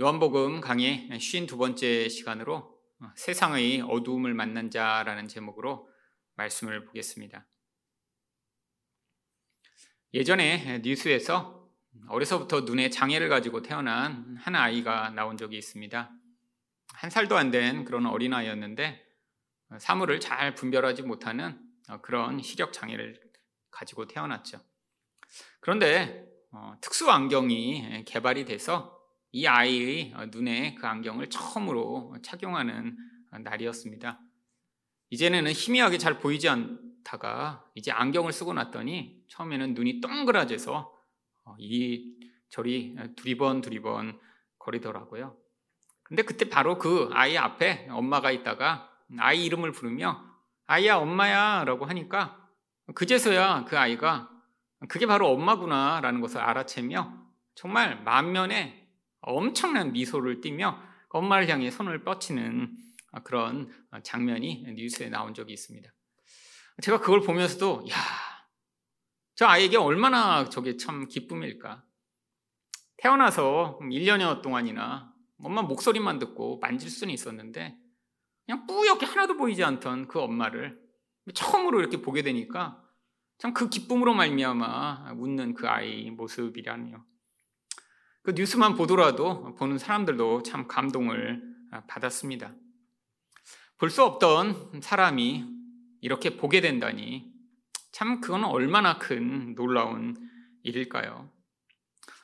요한복음 강의 52번째 시간으로 세상의 어두움을 만난 자라는 제목으로 말씀을 보겠습니다. 예전에 뉴스에서 어려서부터 눈에 장애를 가지고 태어난 한 아이가 나온 적이 있습니다. 한 살도 안 된 그런 어린아이였는데 사물을 잘 분별하지 못하는 그런 시력 장애를 가지고 태어났죠. 그런데 어, 특수 안경이 개발이 돼서 이 아이의 눈에 그 안경을 처음으로 착용하는 날이었습니다. 이제는 희미하게 잘 보이지 않다가 이제 안경을 쓰고 났더니 처음에는 눈이 동그라져서 어, 이 저리 두리번 두리번 거리더라고요. 근데 그때 바로 그 아이 앞에 엄마가 있다가 아이 이름을 부르며 아이야 엄마야 라고 하니까 그제서야 그 아이가 그게 바로 엄마구나 라는 것을 알아채며 정말 만면에 엄청난 미소를 띠며 엄마를 향해 손을 뻗치는 그런 장면이 뉴스에 나온 적이 있습니다. 제가 그걸 보면서도 야, 저 아이에게 얼마나 저게 참 기쁨일까. 태어나서 1년여 동안이나 엄마 목소리만 듣고 만질 수는 있었는데 그냥 뿌옇게 하나도 보이지 않던 그 엄마를 처음으로 이렇게 보게 되니까 참 그 기쁨으로 말미암아 웃는 그 아이 모습이라니요. 그 뉴스만 보더라도 보는 사람들도 참 감동을 받았습니다. 볼 수 없던 사람이 이렇게 보게 된다니 참 그건 얼마나 큰 놀라운 일일까요?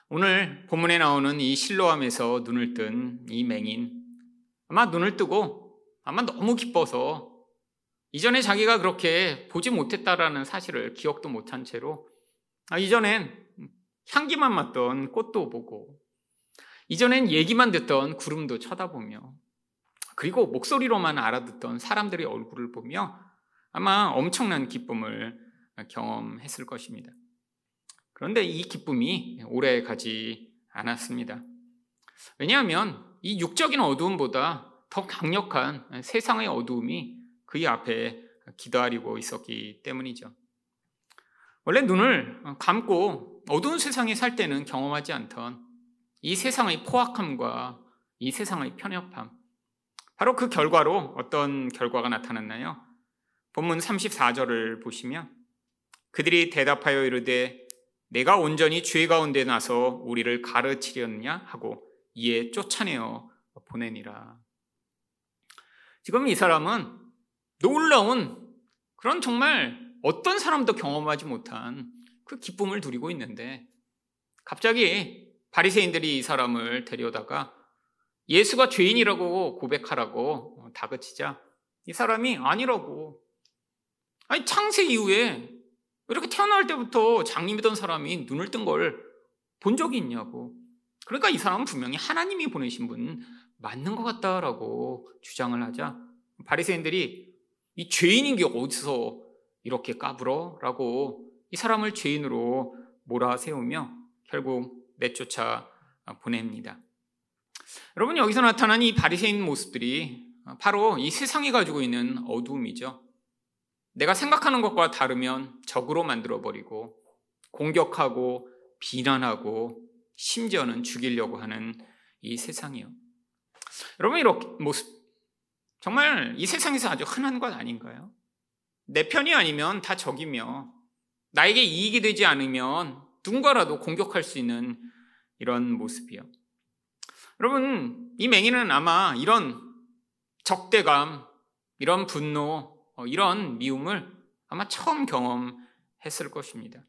오늘 본문에 나오는 이 실로암에서 눈을 뜬 이 맹인 아마 눈을 뜨고 아마 너무 기뻐서 이전에 자기가 그렇게 보지 못했다라는 사실을 기억도 못한 채로 아, 이전엔 향기만 맡던 꽃도 보고 이전엔 얘기만 듣던 구름도 쳐다보며 그리고 목소리로만 알아듣던 사람들의 얼굴을 보며 아마 엄청난 기쁨을 경험했을 것입니다. 그런데 이 기쁨이 오래 가지 않았습니다. 왜냐하면 이 육적인 어두움보다 더 강력한 세상의 어두움이 그의 앞에 기다리고 있었기 때문이죠. 원래 눈을 감고 어두운 세상에 살 때는 경험하지 않던 이 세상의 포악함과 이 세상의 편협함. 바로 그 결과로 어떤 결과가 나타났나요? 본문 34절을 보시면 그들이 대답하여 이르되 내가 온전히 죄 가운데 나서 우리를 가르치려느냐 하고 이에 쫓아내어 보내니라. 지금 이 사람은 놀라운 그런 정말 어떤 사람도 경험하지 못한 그 기쁨을 누리고 있는데 갑자기 바리새인들이 이 사람을 데려다가 예수가 죄인이라고 고백하라고 다그치자 이 사람이 아니라고 아니 창세 이후에 이렇게 태어날 때부터 장님이던 사람이 눈을 뜬 걸 본 적이 있냐고 그러니까 이 사람은 분명히 하나님이 보내신 분 맞는 것 같다라고 주장을 하자 바리새인들이 이 죄인인 게 어디서 이렇게 까불어? 라고 이 사람을 죄인으로 몰아세우며 결국 내쫓아 보냅니다. 여러분 여기서 나타난 이 바리새인 모습들이 바로 이 세상이 가지고 있는 어두움이죠. 내가 생각하는 것과 다르면 적으로 만들어 버리고 공격하고 비난하고 심지어는 죽이려고 하는 이 세상이요. 여러분 이렇게 모습 정말 이 세상에서 아주 흔한 것 아닌가요? 내 편이 아니면 다 적이며 나에게 이익이 되지 않으면 누군가라도 공격할 수 있는 이런 모습이요. 여러분, 이 맹인은 아마 이런 적대감, 이런 분노, 어, 이런 미움을 아마 처음 경험했을 것입니다.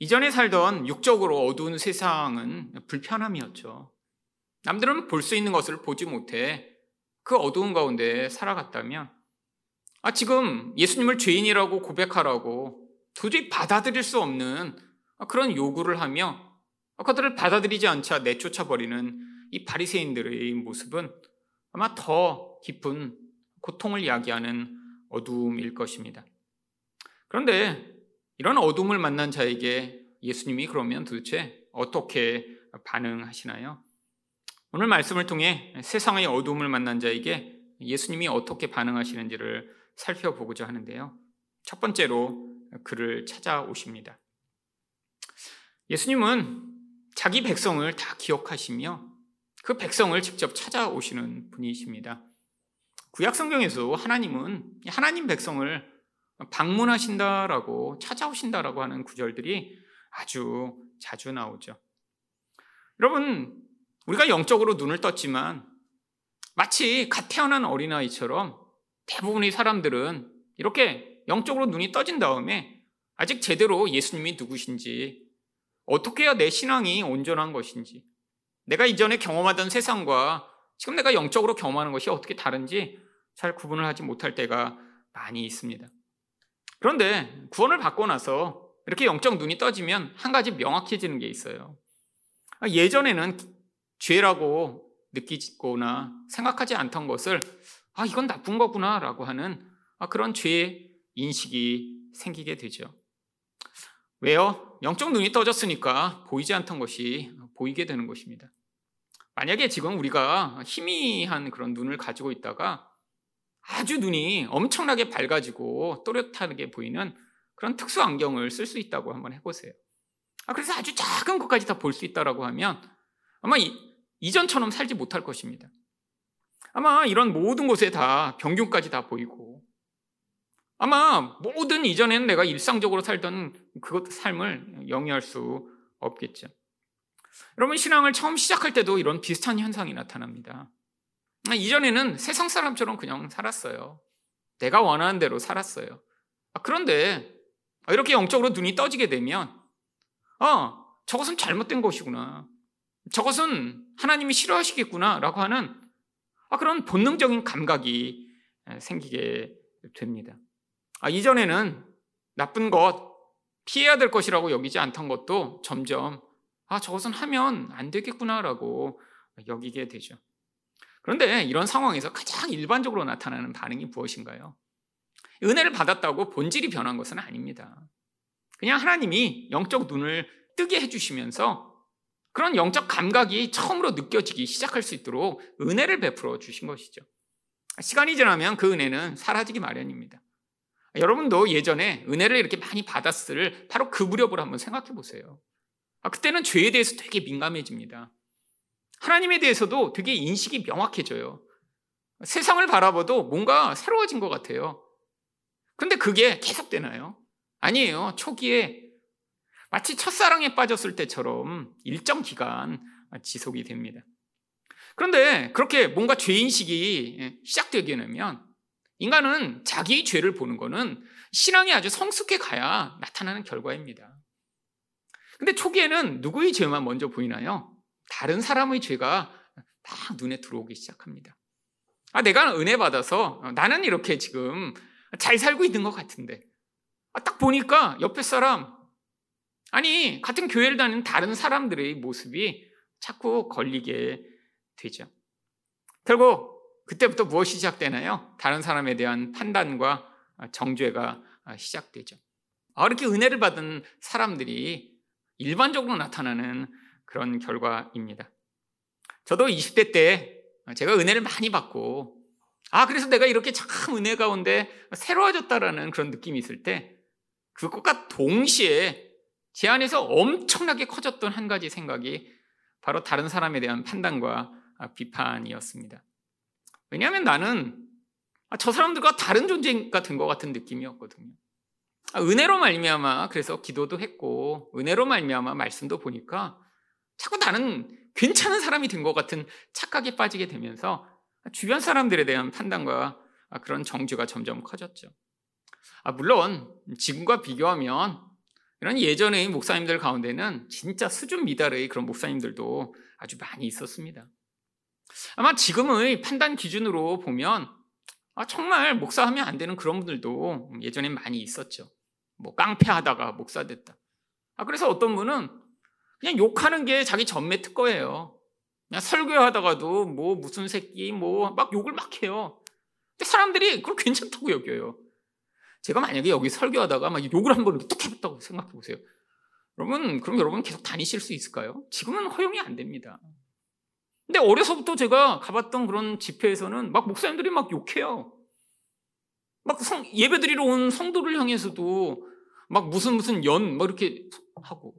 이전에 살던 육적으로 어두운 세상은 불편함이었죠. 남들은 볼 수 있는 것을 보지 못해 그 어두운 가운데 살아갔다면 아, 지금 예수님을 죄인이라고 고백하라고 도저히 받아들일 수 없는 그런 요구를 하며 그들을 받아들이지 않자 내쫓아 버리는 이 바리새인들의 모습은 아마 더 깊은 고통을 야기하는 어두움일 것입니다. 그런데 이런 어둠을 만난 자에게 예수님이 그러면 도대체 어떻게 반응하시나요? 오늘 말씀을 통해 세상의 어둠을 만난 자에게 예수님이 어떻게 반응하시는지를 살펴보고자 하는데요. 첫 번째로 그를 찾아오십니다. 예수님은 자기 백성을 다 기억하시며 그 백성을 직접 찾아오시는 분이십니다. 구약 성경에서 하나님은 하나님 백성을 방문하신다라고 찾아오신다라고 하는 구절들이 아주 자주 나오죠. 여러분, 우리가 영적으로 눈을 떴지만 마치 갓 태어난 어린아이처럼 대부분의 사람들은 이렇게 영적으로 눈이 떠진 다음에 아직 제대로 예수님이 누구신지, 어떻게 해야 내 신앙이 온전한 것인지, 내가 이전에 경험하던 세상과 지금 내가 영적으로 경험하는 것이 어떻게 다른지 잘 구분을 하지 못할 때가 많이 있습니다. 그런데 구원을 받고 나서 이렇게 영적 눈이 떠지면 한 가지 명확해지는 게 있어요. 예전에는 죄라고 느끼거나 생각하지 않던 것을 아, 이건 나쁜 거구나 라고 하는 아, 그런 죄의 인식이 생기게 되죠. 왜요? 영적 눈이 떠졌으니까 보이지 않던 것이 보이게 되는 것입니다. 만약에 지금 우리가 희미한 그런 눈을 가지고 있다가 아주 눈이 엄청나게 밝아지고 또렷하게 보이는 그런 특수 안경을 쓸 수 있다고 한번 해보세요. 아, 그래서 아주 작은 것까지 다 볼 수 있다라고 하면 아마 이, 이전처럼 살지 못할 것입니다. 아마 이런 모든 곳에 다 병균까지 다 보이고 아마 모든 이전에는 내가 일상적으로 살던 그 삶을 영위할 수 없겠죠. 여러분 신앙을 처음 시작할 때도 이런 비슷한 현상이 나타납니다. 이전에는 세상 사람처럼 그냥 살았어요. 내가 원하는 대로 살았어요. 아, 그런데 이렇게 영적으로 눈이 떠지게 되면 아, 저것은 잘못된 것이구나. 저것은 하나님이 싫어하시겠구나. 라고 하는 아, 그런 본능적인 감각이 생기게 됩니다. 아, 이전에는 나쁜 것, 피해야 될 것이라고 여기지 않던 것도 점점 아, 저것은 하면 안 되겠구나라고 여기게 되죠. 그런데 이런 상황에서 가장 일반적으로 나타나는 반응이 무엇인가요? 은혜를 받았다고 본질이 변한 것은 아닙니다. 그냥 하나님이 영적 눈을 뜨게 해주시면서 그런 영적 감각이 처음으로 느껴지기 시작할 수 있도록 은혜를 베풀어 주신 것이죠. 시간이 지나면 그 은혜는 사라지기 마련입니다. 여러분도 예전에 은혜를 이렇게 많이 받았을 바로 그 무렵을 한번 생각해 보세요. 아, 그때는 죄에 대해서 되게 민감해집니다. 하나님에 대해서도 되게 인식이 명확해져요. 세상을 바라봐도 뭔가 새로워진 것 같아요. 근데 그게 계속되나요? 아니에요. 초기에 마치 첫사랑에 빠졌을 때처럼 일정 기간 지속이 됩니다. 그런데 그렇게 뭔가 죄인식이 시작되게 되면 인간은 자기의 죄를 보는 것은 신앙이 아주 성숙해 가야 나타나는 결과입니다. 근데 초기에는 누구의 죄만 먼저 보이나요? 다른 사람의 죄가 막 눈에 들어오기 시작합니다. 아, 내가 은혜 받아서 나는 이렇게 지금 잘 살고 있는 것 같은데. 아, 딱 보니까 옆에 사람, 아니, 같은 교회를 다니는 다른 사람들의 모습이 자꾸 걸리게 되죠. 결국 그때부터 무엇이 시작되나요? 다른 사람에 대한 판단과 정죄가 시작되죠. 아, 이렇게 은혜를 받은 사람들이 일반적으로 나타나는 그런 결과입니다. 저도 20대 때 제가 은혜를 많이 받고 아 그래서 내가 이렇게 참 은혜 가운데 새로워졌다라는 그런 느낌이 있을 때 그것과 동시에 제 안에서 엄청나게 커졌던 한 가지 생각이 바로 다른 사람에 대한 판단과 비판이었습니다. 왜냐하면 나는 저 사람들과 다른 존재가 된것 같은 느낌이었거든요. 은혜로 말미암아 그래서 기도도 했고 은혜로 말미암아 말씀도 보니까 자꾸 나는 괜찮은 사람이 된 것 같은 착각에 빠지게 되면서 주변 사람들에 대한 판단과 그런 정죄가 점점 커졌죠. 아, 물론 지금과 비교하면 이런 예전의 목사님들 가운데는 진짜 수준 미달의 그런 목사님들도 아주 많이 있었습니다. 아마 지금의 판단 기준으로 보면 아, 정말 목사하면 안 되는 그런 분들도 예전엔 많이 있었죠. 뭐 깡패하다가 목사 됐다. 아, 그래서 어떤 분은 그냥 욕하는 게 자기 전매 특거예요. 그냥 설교하다가도 뭐 무슨 새끼 뭐 막 욕을 막 해요. 근데 사람들이 그걸 괜찮다고 여겨요. 제가 만약에 여기 설교하다가 막 욕을 한 번 뚝 해봤다고 생각해 보세요. 여러분, 그럼 여러분 계속 다니실 수 있을까요? 지금은 허용이 안 됩니다. 근데 어려서부터 제가 가봤던 그런 집회에서는 막 목사님들이 막 욕해요. 막 성, 예배 드리러 온 성도를 향해서도 막 무슨 무슨 연, 막 이렇게 하고.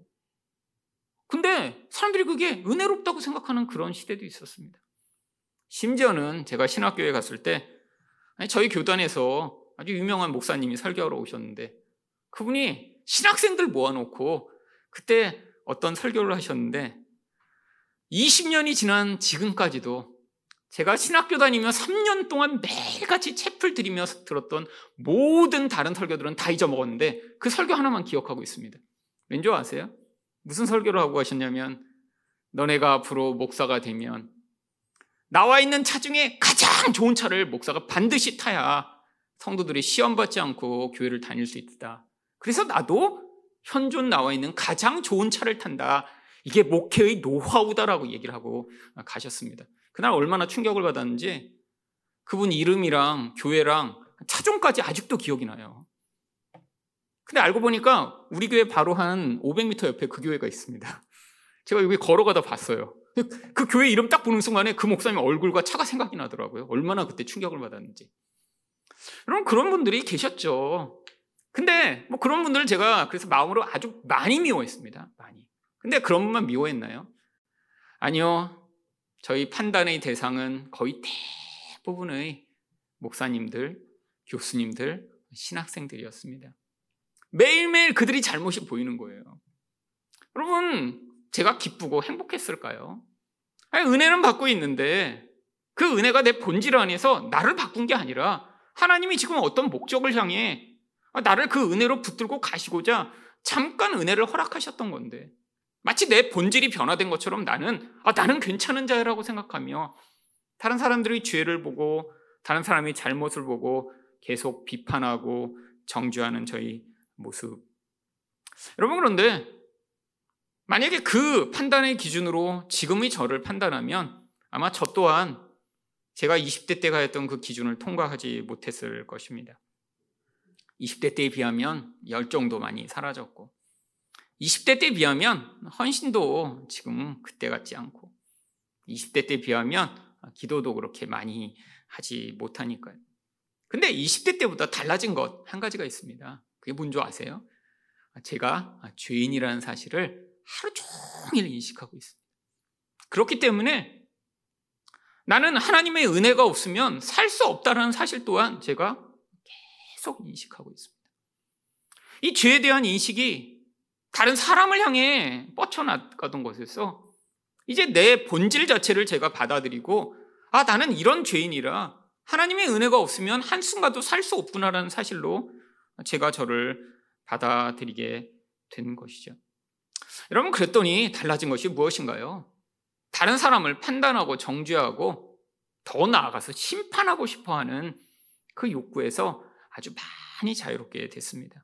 근데 사람들이 그게 은혜롭다고 생각하는 그런 시대도 있었습니다. 심지어는 제가 신학교에 갔을 때 저희 교단에서 아주 유명한 목사님이 설교하러 오셨는데 그분이 신학생들 모아놓고 그때 어떤 설교를 하셨는데 20년이 지난 지금까지도 제가 신학교 다니며 3년 동안 매일같이 채플 드리며 들었던 모든 다른 설교들은 다 잊어먹었는데 그 설교 하나만 기억하고 있습니다. 왠지 아세요? 무슨 설교를 하고 가셨냐면 너네가 앞으로 목사가 되면 나와 있는 차 중에 가장 좋은 차를 목사가 반드시 타야 성도들이 시험 받지 않고 교회를 다닐 수 있다. 그래서 나도 현존 나와 있는 가장 좋은 차를 탄다. 이게 목회의 노하우다라고 얘기를 하고 가셨습니다. 그날 얼마나 충격을 받았는지 그분 이름이랑 교회랑 차종까지 아직도 기억이 나요. 근데 알고 보니까 우리 교회 바로 한 500m 옆에 그 교회가 있습니다. 제가 여기 걸어가다 봤어요. 그 교회 이름 딱 보는 순간에 그 목사님 얼굴과 차가 생각이 나더라고요. 얼마나 그때 충격을 받았는지. 여러분 그런 분들이 계셨죠. 근데 뭐 그런 분들을 제가 그래서 마음으로 아주 많이 미워했습니다. 많이. 근데 그런 분만 미워했나요? 아니요. 저희 판단의 대상은 거의 대부분의 목사님들, 교수님들, 신학생들이었습니다. 매일매일 그들이 잘못이 보이는 거예요. 여러분, 제가 기쁘고 행복했을까요? 아니, 은혜는 받고 있는데 그 은혜가 내 본질 안에서 나를 바꾼 게 아니라 하나님이 지금 어떤 목적을 향해 나를 그 은혜로 붙들고 가시고자 잠깐 은혜를 허락하셨던 건데 마치 내 본질이 변화된 것처럼 나는 아, 나는 괜찮은 자라고 생각하며 다른 사람들의 죄를 보고 다른 사람의 잘못을 보고 계속 비판하고 정죄하는 저희 모습. 여러분 그런데 만약에 그 판단의 기준으로 지금의 저를 판단하면 아마 저 또한 제가 20대 때 가 했던 그 기준을 통과하지 못했을 것입니다. 20대 때에 비하면 열정도 많이 사라졌고 20대 때 비하면 헌신도 지금 그때 같지 않고 20대 때 비하면 기도도 그렇게 많이 하지 못하니까요. 근데 20대 때보다 달라진 것 한 가지가 있습니다. 그게 뭔지 아세요? 제가 죄인이라는 사실을 하루 종일 인식하고 있습니다. 그렇기 때문에 나는 하나님의 은혜가 없으면 살 수 없다는 사실 또한 제가 계속 인식하고 있습니다. 이 죄에 대한 인식이 다른 사람을 향해 뻗쳐나가던 것에서 이제 내 본질 자체를 제가 받아들이고 아 나는 이런 죄인이라 하나님의 은혜가 없으면 한순간도 살 수 없구나라는 사실로 제가 저를 받아들이게 된 것이죠. 여러분 그랬더니 달라진 것이 무엇인가요? 다른 사람을 판단하고 정죄하고 더 나아가서 심판하고 싶어하는 그 욕구에서 아주 많이 자유롭게 됐습니다.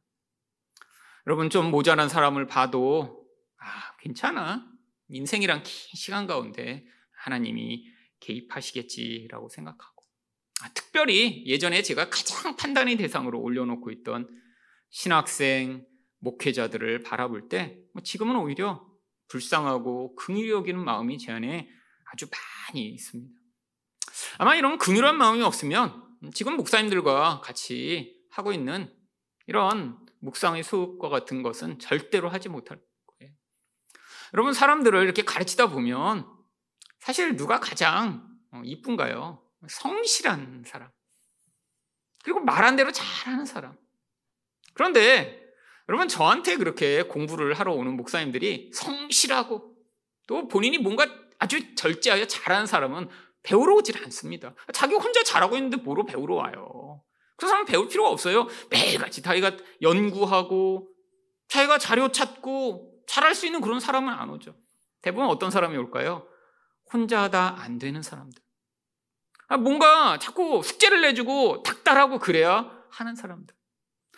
여러분 좀 모자란 사람을 봐도 아 괜찮아 인생이란 긴 시간 가운데 하나님이 개입하시겠지라고 생각하고 아, 특별히 예전에 제가 가장 판단의 대상으로 올려놓고 있던 신학생 목회자들을 바라볼 때뭐 지금은 오히려 불쌍하고 긍휼히 여기는 마음이 제 안에 아주 많이 있습니다. 아마 이런 긍휼한 마음이 없으면 지금 목사님들과 같이 하고 있는 이런 묵상의 수업과 같은 것은 절대로 하지 못할 거예요. 여러분 사람들을 이렇게 가르치다 보면 사실 누가 가장 어, 이쁜가요? 성실한 사람. 그리고 말한 대로 잘하는 사람. 그런데 여러분 저한테 그렇게 공부를 하러 오는 목사님들이 성실하고 또 본인이 뭔가 아주 절제하여 잘하는 사람은 배우러 오질 않습니다. 자기 혼자 잘하고 있는데 뭐로 배우러 와요? 그 사람은 배울 필요가 없어요. 매일같이 자기가 연구하고 자기가 자료 찾고 잘할 수 있는 그런 사람은 안 오죠. 대부분 어떤 사람이 올까요? 혼자 하다 안 되는 사람들. 아, 뭔가 자꾸 숙제를 내주고 닥달하고 그래야 하는 사람들.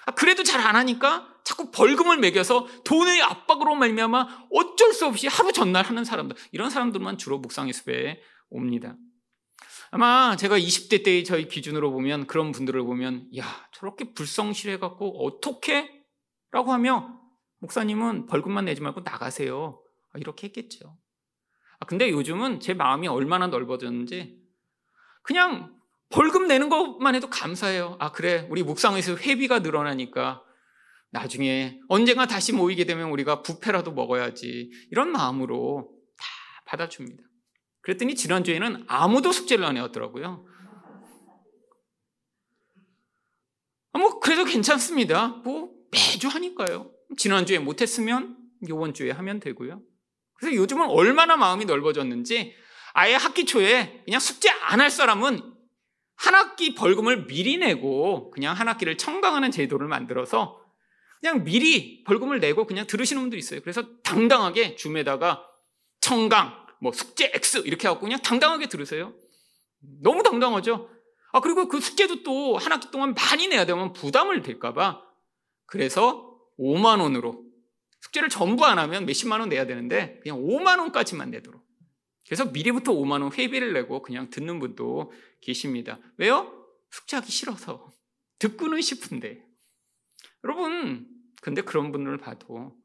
아, 그래도 잘 안 하니까 자꾸 벌금을 매겨서 돈의 압박으로 말미암아 어쩔 수 없이 하루 전날 하는 사람들. 이런 사람들만 주로 묵상의 숲에 옵니다. 아마 제가 20대 때의 저희 기준으로 보면 그런 분들을 보면 야 저렇게 불성실해 갖고 어떻게? 라고 하며 목사님은 벌금만 내지 말고 나가세요. 아, 이렇게 했겠죠. 아, 근데 요즘은 제 마음이 얼마나 넓어졌는지 그냥 벌금 내는 것만 해도 감사해요. 아 그래 우리 묵상에서 회비가 늘어나니까 나중에 언젠가 다시 모이게 되면 우리가 부패라도 먹어야지 이런 마음으로 다 받아줍니다. 그랬더니 지난주에는 아무도 숙제를 안 해왔더라고요. 아, 뭐 그래도 괜찮습니다. 뭐 매주 하니까요. 지난주에 못했으면 이번 주에 하면 되고요. 그래서 요즘은 얼마나 마음이 넓어졌는지 아예 학기 초에 그냥 숙제 안 할 사람은 한 학기 벌금을 미리 내고 그냥 한 학기를 청강하는 제도를 만들어서 그냥 미리 벌금을 내고 그냥 들으시는 분도 있어요. 그래서 당당하게 줌에다가 청강, 뭐 숙제 X 이렇게 하고 그냥 당당하게 들으세요. 너무 당당하죠? 아, 그리고 그 숙제도 또 한 학기 동안 많이 내야 되면 부담을 될까봐 그래서 5만 원으로 숙제를 전부 안 하면 몇십만 원 내야 되는데 그냥 5만 원까지만 내도록 그래서 미리부터 5만 원 회비를 내고 그냥 듣는 분도 계십니다. 왜요? 숙제하기 싫어서 듣고는 싶은데 여러분 근데 그런 분들을 봐도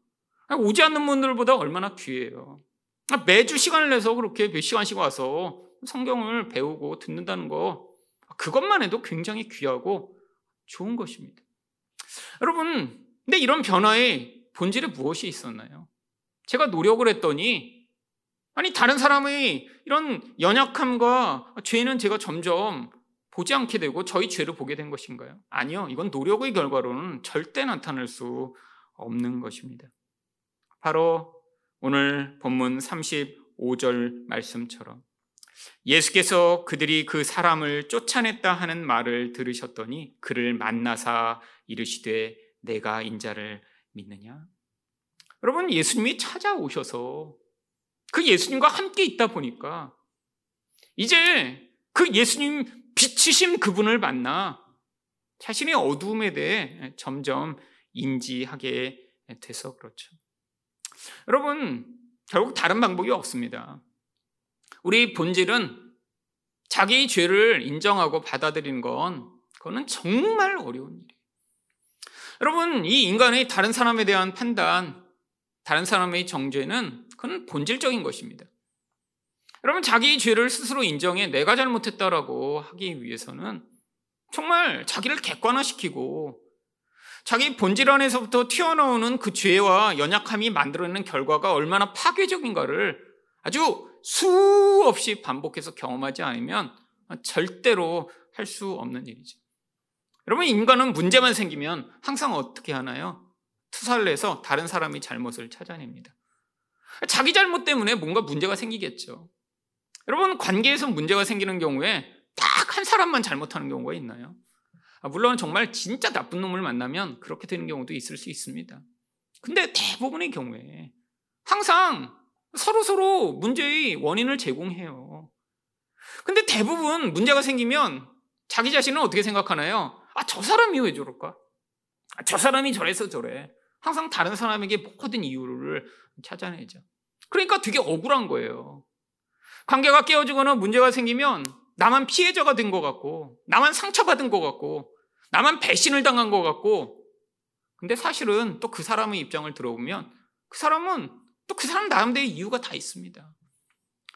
오지 않는 분들보다 얼마나 귀해요. 매주 시간을 내서 그렇게 몇 시간씩 와서 성경을 배우고 듣는다는 거 그것만 해도 굉장히 귀하고 좋은 것입니다. 여러분, 근데 이런 변화의 본질에 무엇이 있었나요? 제가 노력을 했더니 아니 다른 사람의 이런 연약함과 죄는 제가 점점 보지 않게 되고 저희 죄를 보게 된 것인가요? 아니요. 이건 노력의 결과로는 절대 나타날 수 없는 것입니다. 바로 오늘 본문 35절 말씀처럼 예수께서 그들이 그 사람을 쫓아냈다 하는 말을 들으셨더니 그를 만나사 이르시되 내가 인자를 믿느냐? 여러분 예수님이 찾아오셔서 그 예수님과 함께 있다 보니까 이제 그 예수님 빛이신 그분을 만나 자신의 어두움에 대해 점점 인지하게 돼서 그렇죠. 여러분, 결국 다른 방법이 없습니다. 우리 본질은 자기 죄를 인정하고 받아들이는 건 그거는 정말 어려운 일이에요. 여러분, 이 인간의 다른 사람에 대한 판단, 다른 사람의 정죄는 그건 본질적인 것입니다. 여러분, 자기 죄를 스스로 인정해 내가 잘못했다라고 하기 위해서는 정말 자기를 객관화시키고 자기 본질 안에서부터 튀어나오는 그 죄와 연약함이 만들어내는 결과가 얼마나 파괴적인가를 아주 수없이 반복해서 경험하지 않으면 절대로 할 수 없는 일이죠. 여러분, 인간은 문제만 생기면 항상 어떻게 하나요? 투사를 해서 다른 사람이 잘못을 찾아냅니다. 자기 잘못 때문에 뭔가 문제가 생기겠죠. 여러분, 관계에서 문제가 생기는 경우에 딱 한 사람만 잘못하는 경우가 있나요? 아, 물론 정말 진짜 나쁜 놈을 만나면 그렇게 되는 경우도 있을 수 있습니다. 근데 대부분의 경우에 항상 서로 서로 문제의 원인을 제공해요. 근데 대부분 문제가 생기면 자기 자신은 어떻게 생각하나요? 아, 저 사람이 왜 저럴까? 아, 저 사람이 저래서 저래. 항상 다른 사람에게 모든 이유를 찾아내죠. 그러니까 되게 억울한 거예요. 관계가 깨어지거나 문제가 생기면 나만 피해자가 된 것 같고, 나만 상처받은 것 같고, 나만 배신을 당한 것 같고, 근데 사실은 또 그 사람의 입장을 들어보면 그 사람은 또 그 사람 나름대로 이유가 다 있습니다.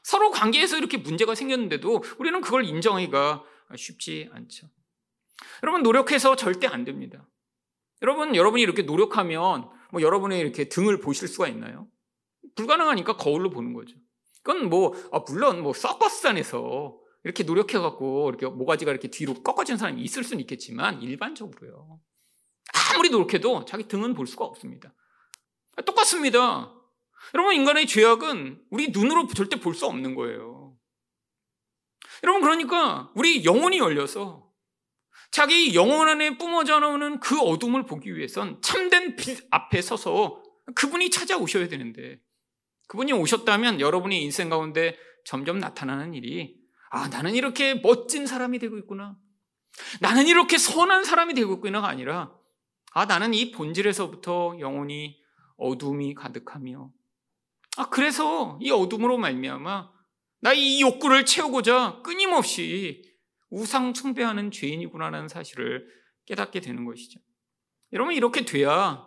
서로 관계에서 이렇게 문제가 생겼는데도 우리는 그걸 인정하기가 쉽지 않죠. 여러분, 노력해서 절대 안 됩니다. 여러분, 여러분이 이렇게 노력하면 뭐 여러분의 이렇게 등을 보실 수가 있나요? 불가능하니까 거울로 보는 거죠. 그건 뭐, 아, 물론 뭐 서커스단에서 이렇게 노력해갖고 이렇게 모가지가 이렇게 뒤로 꺾어진 사람이 있을 수는 있겠지만 일반적으로요. 아무리 노력해도 자기 등은 볼 수가 없습니다. 똑같습니다. 여러분, 인간의 죄악은 우리 눈으로 절대 볼 수 없는 거예요. 여러분, 그러니까 우리 영혼이 열려서 자기 영혼 안에 뿜어져 나오는 그 어둠을 보기 위해선 참된 빛 앞에 서서 그분이 찾아오셔야 되는데 그분이 오셨다면 여러분의 인생 가운데 점점 나타나는 일이 아, 나는 이렇게 멋진 사람이 되고 있구나. 나는 이렇게 선한 사람이 되고 있구나가 아니라 아, 나는 이 본질에서부터 영혼이 어둠이 가득하며 아, 그래서 이 어둠으로 말미암아 나 이 욕구를 채우고자 끊임없이 우상 숭배하는 죄인이구나라는 사실을 깨닫게 되는 것이죠. 여러분 이렇게 돼야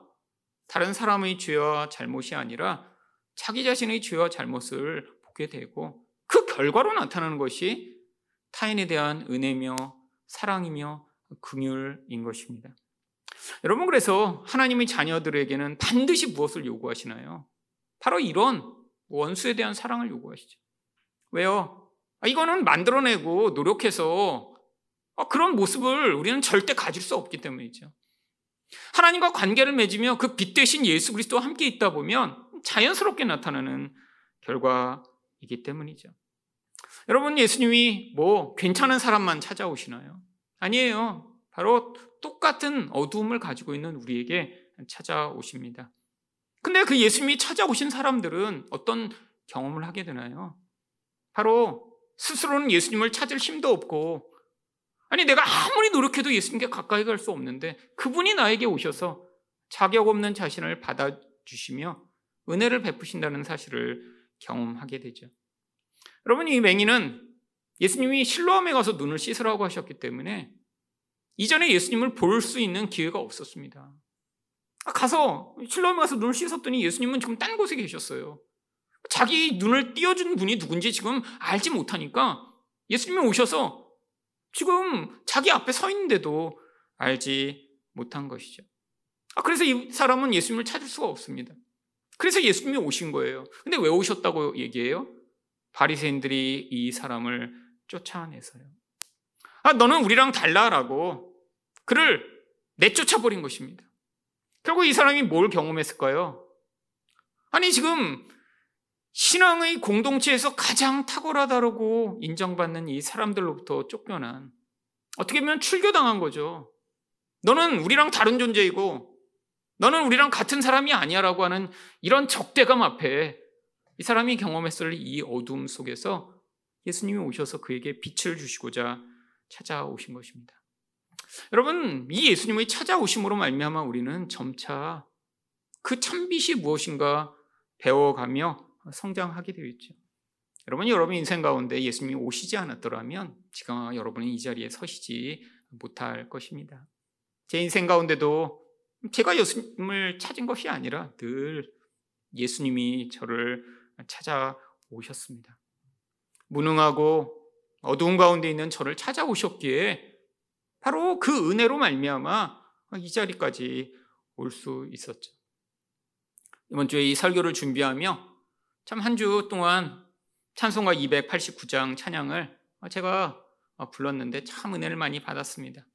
다른 사람의 죄와 잘못이 아니라 자기 자신의 죄와 잘못을 보게 되고 그 결과로 나타나는 것이 타인에 대한 은혜며 사랑이며 긍휼인 것입니다. 여러분 그래서 하나님의 자녀들에게는 반드시 무엇을 요구하시나요? 바로 이런 원수에 대한 사랑을 요구하시죠. 왜요? 아, 이거는 만들어내고 노력해서 아, 그런 모습을 우리는 절대 가질 수 없기 때문이죠. 하나님과 관계를 맺으며 그 빛 대신 예수 그리스도와 함께 있다 보면 자연스럽게 나타나는 결과이기 때문이죠. 여러분 예수님이 뭐 괜찮은 사람만 찾아오시나요? 아니에요. 바로 똑같은 어두움을 가지고 있는 우리에게 찾아오십니다. 근데 그 예수님이 찾아오신 사람들은 어떤 경험을 하게 되나요? 바로 스스로는 예수님을 찾을 힘도 없고 아니 내가 아무리 노력해도 예수님께 가까이 갈 수 없는데 그분이 나에게 오셔서 자격 없는 자신을 받아주시며 은혜를 베푸신다는 사실을 경험하게 되죠. 여러분 이 맹인은 예수님이 실로암에 가서 눈을 씻으라고 하셨기 때문에 이전에 예수님을 볼 수 있는 기회가 없었습니다. 아, 가서 실로암에 가서 눈을 씻었더니 예수님은 지금 딴 곳에 계셨어요. 자기 눈을 띄워준 분이 누군지 지금 알지 못하니까 예수님이 오셔서 지금 자기 앞에 서 있는데도 알지 못한 것이죠. 아, 그래서 이 사람은 예수님을 찾을 수가 없습니다. 그래서 예수님이 오신 거예요. 근데 왜 오셨다고 얘기해요? 바리새인들이 이 사람을 쫓아내서요. 아, 너는 우리랑 달라라고 그를 내쫓아 버린 것입니다. 결국 이 사람이 뭘 경험했을까요? 아니 지금 신앙의 공동체에서 가장 탁월하다고 인정받는 이 사람들로부터 쫓겨난 어떻게 보면 출교당한 거죠. 너는 우리랑 다른 존재이고 너는 우리랑 같은 사람이 아니야라고 하는 이런 적대감 앞에 이 사람이 경험했을 이 어둠 속에서 예수님이 오셔서 그에게 빛을 주시고자 찾아오신 것입니다. 여러분, 이 예수님의 찾아오심으로 말미암아 우리는 점차 그 참빛이 무엇인가 배워가며 성장하게 되어 있죠. 여러분이 여러분 인생 가운데 예수님이 오시지 않았더라면 지금 여러분이 이 자리에 서시지 못할 것입니다. 제 인생 가운데도 제가 예수님을 찾은 것이 아니라 늘 예수님이 저를 찾아오셨습니다. 무능하고 어두운 가운데 있는 저를 찾아오셨기에 바로 그 은혜로 말미암아 이 자리까지 올 수 있었죠. 이번 주에 이 설교를 준비하며 참 한 주 동안 찬송가 289장 찬양을 제가 불렀는데 참 은혜를 많이 받았습니다.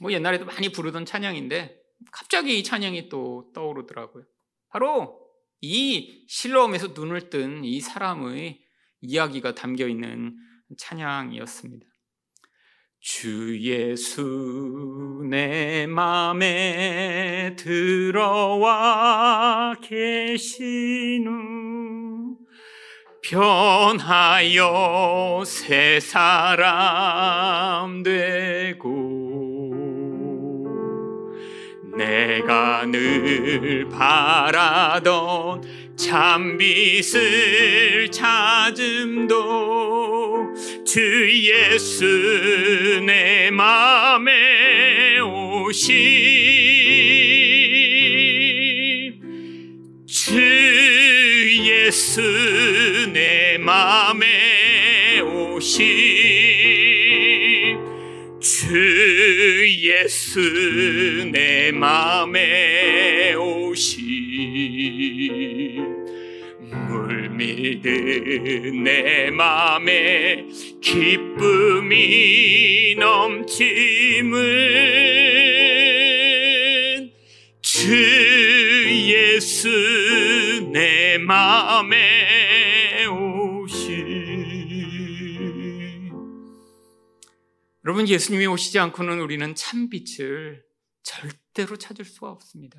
뭐 옛날에도 많이 부르던 찬양인데 갑자기 이 찬양이 또 떠오르더라고요. 바로 이 실로암에서 눈을 뜬 이 사람의 이야기가 담겨 있는 찬양이었습니다. 주 예수 내 맘에 들어와 계신 후 변하여 새 사람 되고 내가 늘 바라던 참빛을 찾음도 주 예수 내 맘에 오신 주 예수 내 맘에 오신 예수 내 맘에 오신 물밀듯 내 맘에 기쁨이 넘침은 주 예수 내 맘에 여러분 예수님이 오시지 않고는 우리는 참빛을 절대로 찾을 수가 없습니다.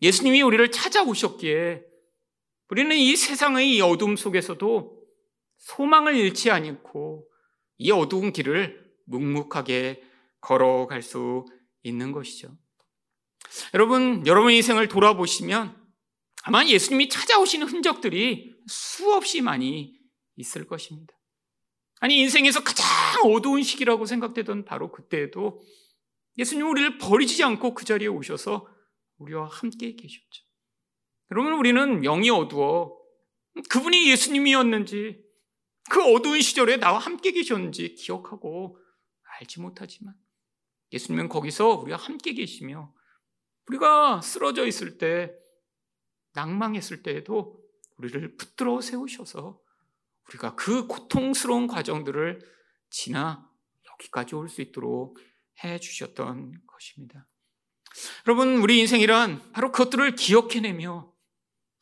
예수님이 우리를 찾아오셨기에 우리는 이 세상의 이 어둠 속에서도 소망을 잃지 않고 이 어두운 길을 묵묵하게 걸어갈 수 있는 것이죠. 여러분, 여러분 인생을 돌아보시면 아마 예수님이 찾아오시는 흔적들이 수없이 많이 있을 것입니다. 아니, 인생에서 가장 어두운 시기라고 생각되던 바로 그때에도 예수님 우리를 버리지 않고 그 자리에 오셔서 우리와 함께 계셨죠. 여러분, 우리는 명이 어두워 그분이 예수님이었는지 그 어두운 시절에 나와 함께 계셨는지 기억하고 알지 못하지만 예수님은 거기서 우리가 함께 계시며 우리가 쓰러져 있을 때 낭망했을 때에도 우리를 붙들어 세우셔서 우리가 그 고통스러운 과정들을 지나 여기까지 올 수 있도록 해 주셨던 것입니다. 여러분, 우리 인생이란 바로 그것들을 기억해내며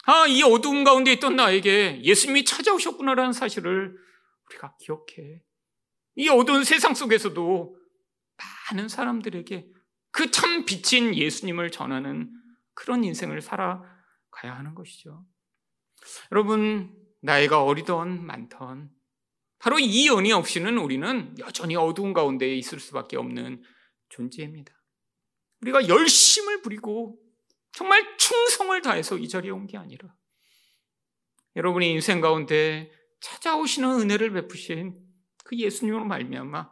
아, 이 어두운 가운데 있던 나에게 예수님이 찾아오셨구나라는 사실을 우리가 기억해. 이 어두운 세상 속에서도 많은 사람들에게 그 참 빛인 예수님을 전하는 그런 인생을 살아가야 하는 것이죠. 여러분, 나이가 어리던 많던 바로 이 연이 없이는 우리는 여전히 어두운 가운데 있을 수밖에 없는 존재입니다. 우리가 열심을 부리고 정말 충성을 다해서 이 자리에 온 게 아니라 여러분의 인생 가운데 찾아오시는 은혜를 베푸신 그 예수님으로 말미암아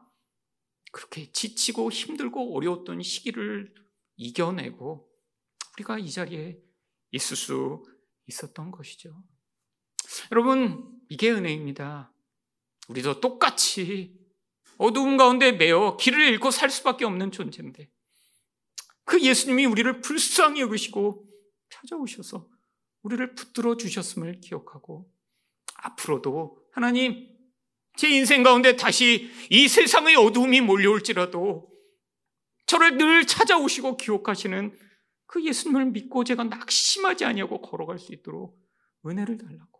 그렇게 지치고 힘들고 어려웠던 시기를 이겨내고 우리가 이 자리에 있을 수 있었던 것이죠. 여러분, 이게 은혜입니다. 우리도 똑같이 어두운 가운데 매여 길을 잃고 살 수밖에 없는 존재인데 그 예수님이 우리를 불쌍히 여기시고 찾아오셔서 우리를 붙들어 주셨음을 기억하고 앞으로도 하나님 제 인생 가운데 다시 이 세상의 어두움이 몰려올지라도 저를 늘 찾아오시고 기억하시는 그 예수님을 믿고 제가 낙심하지 아니하고 걸어갈 수 있도록 은혜를 달라고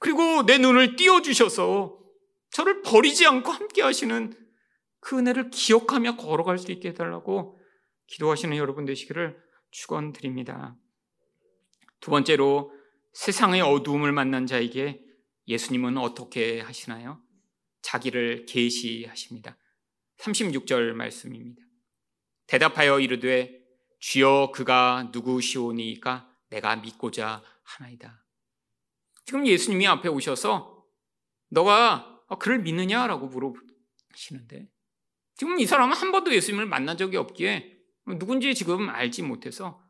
그리고 내 눈을 띄워주셔서 저를 버리지 않고 함께 하시는 그 은혜를 기억하며 걸어갈 수 있게 해달라고 기도하시는 여러분 되시기를 축원드립니다. 두 번째로 세상의 어두움을 만난 자에게 예수님은 어떻게 하시나요? 자기를 계시하십니다. 36절 말씀입니다. 대답하여 이르되 주여 그가 누구시오니까 내가 믿고자 하나이다. 지금 예수님이 앞에 오셔서 너가 그를 믿느냐라고 물어보시는데 지금 이 사람은 한 번도 예수님을 만난 적이 없기에 누군지 지금 알지 못해서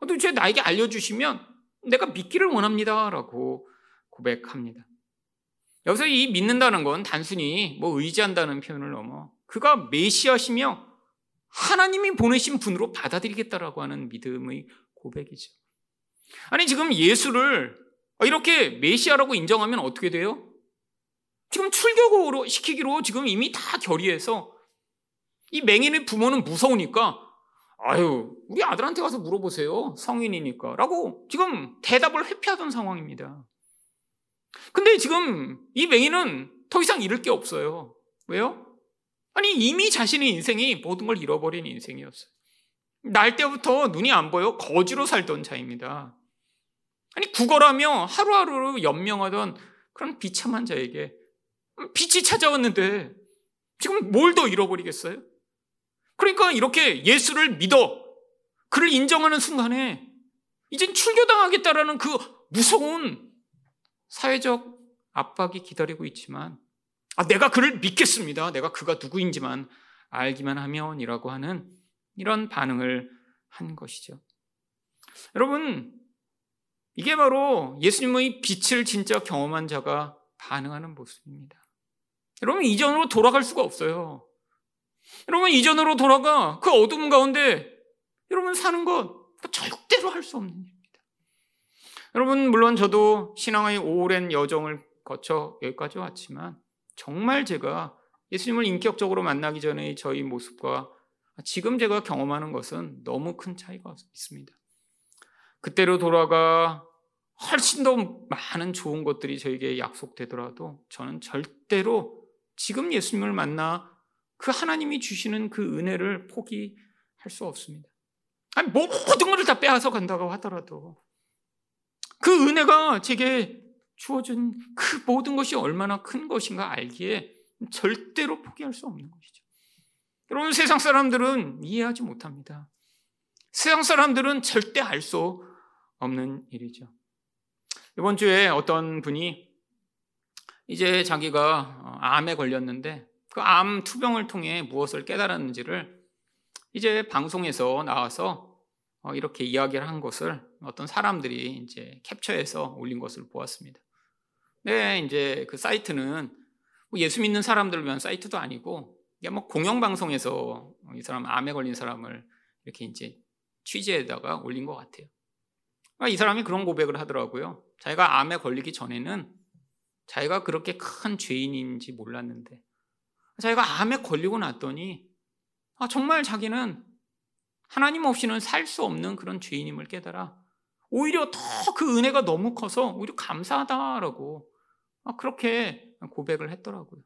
도대체 나에게 알려주시면 내가 믿기를 원합니다라고 고백합니다. 여기서 이 믿는다는 건 단순히 뭐 의지한다는 표현을 넘어 그가 메시아시며 하나님이 보내신 분으로 받아들이겠다라고 하는 믿음의 고백이죠. 아니 지금 예수를 이렇게 메시아라고 인정하면 어떻게 돼요? 지금 출교로 시키기로 지금 이미 다 결의해서 이 맹인의 부모는 무서우니까 아유, 우리 아들한테 가서 물어보세요. 성인이니까. 라고 지금 대답을 회피하던 상황입니다. 근데 지금 이 맹인은 더 이상 잃을 게 없어요. 왜요? 아니, 이미 자신의 인생이 모든 걸 잃어버린 인생이었어요. 날 때부터 눈이 안 보여 거지로 살던 자입니다. 아니, 구걸하며 하루하루 연명하던 그런 비참한 자에게 빛이 찾아왔는데 지금 뭘 더 잃어버리겠어요? 그러니까 이렇게 예수를 믿어 그를 인정하는 순간에 이젠 출교당하겠다라는 그 무서운 사회적 압박이 기다리고 있지만 아, 내가 그를 믿겠습니다. 내가 그가 누구인지만 알기만 하면이라고 하는 이런 반응을 한 것이죠. 여러분, 이게 바로 예수님의 빛을 진짜 경험한 자가 반응하는 모습입니다. 여러분, 이전으로 돌아갈 수가 없어요. 여러분 이전으로 돌아가 그 어둠 가운데 여러분 사는 것 절대로 할 수 없는 일입니다. 여러분 물론 저도 신앙의 오랜 여정을 거쳐 여기까지 왔지만 정말 제가 예수님을 인격적으로 만나기 전에 저희 모습과 지금 제가 경험하는 것은 너무 큰 차이가 있습니다. 그때로 돌아가 훨씬 더 많은 좋은 것들이 저에게 약속되더라도 저는 절대로 지금 예수님을 만나 그 하나님이 주시는 그 은혜를 포기할 수 없습니다. 아니, 모든 것을 다 빼앗아 간다고 하더라도 그 은혜가 제게 주어진 그 모든 것이 얼마나 큰 것인가 알기에 절대로 포기할 수 없는 것이죠. 여러분, 세상 사람들은 이해하지 못합니다. 세상 사람들은 절대 알 수 없는 일이죠. 이번 주에 어떤 분이 이제 자기가 암에 걸렸는데 그 암 투병을 통해 무엇을 깨달았는지를 이제 방송에서 나와서 어, 이렇게 이야기를 한 것을 어떤 사람들이 이제 캡처해서 올린 것을 보았습니다. 네, 이제 그 사이트는 뭐 예수 믿는 사람들을 위한 사이트도 아니고 이게 뭐 공영방송에서 이 사람 암에 걸린 사람을 이렇게 이제 취재에다가 올린 것 같아요. 아, 이 사람이 그런 고백을 하더라고요. 자기가 암에 걸리기 전에는 자기가 그렇게 큰 죄인인지 몰랐는데 자기가 암에 걸리고 났더니 아, 정말 자기는 하나님 없이는 살 수 없는 그런 죄인임을 깨달아 오히려 더 그 은혜가 너무 커서 오히려 감사하다라고 아, 그렇게 고백을 했더라고요.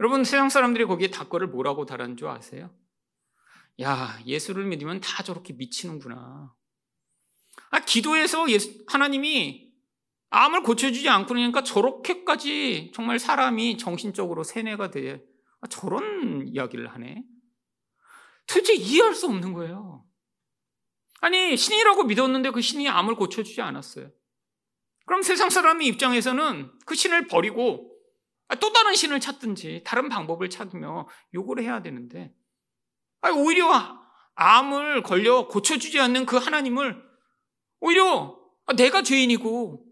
여러분 세상 사람들이 거기에 답글을 뭐라고 달한 줄 아세요? 야 예수를 믿으면 다 저렇게 미치는구나. 아 기도해서 예수, 하나님이 암을 고쳐주지 않고 그러니까 저렇게까지 정말 사람이 정신적으로 세뇌가 돼 아, 저런 이야기를 하네. 도대체 이해할 수 없는 거예요. 아니 신이라고 믿었는데 그 신이 암을 고쳐주지 않았어요. 그럼 세상 사람의 입장에서는 그 신을 버리고 또 다른 신을 찾든지 다른 방법을 찾으며 요구를 해야 되는데 오히려 암을 걸려 고쳐주지 않는 그 하나님을 오히려 내가 죄인이고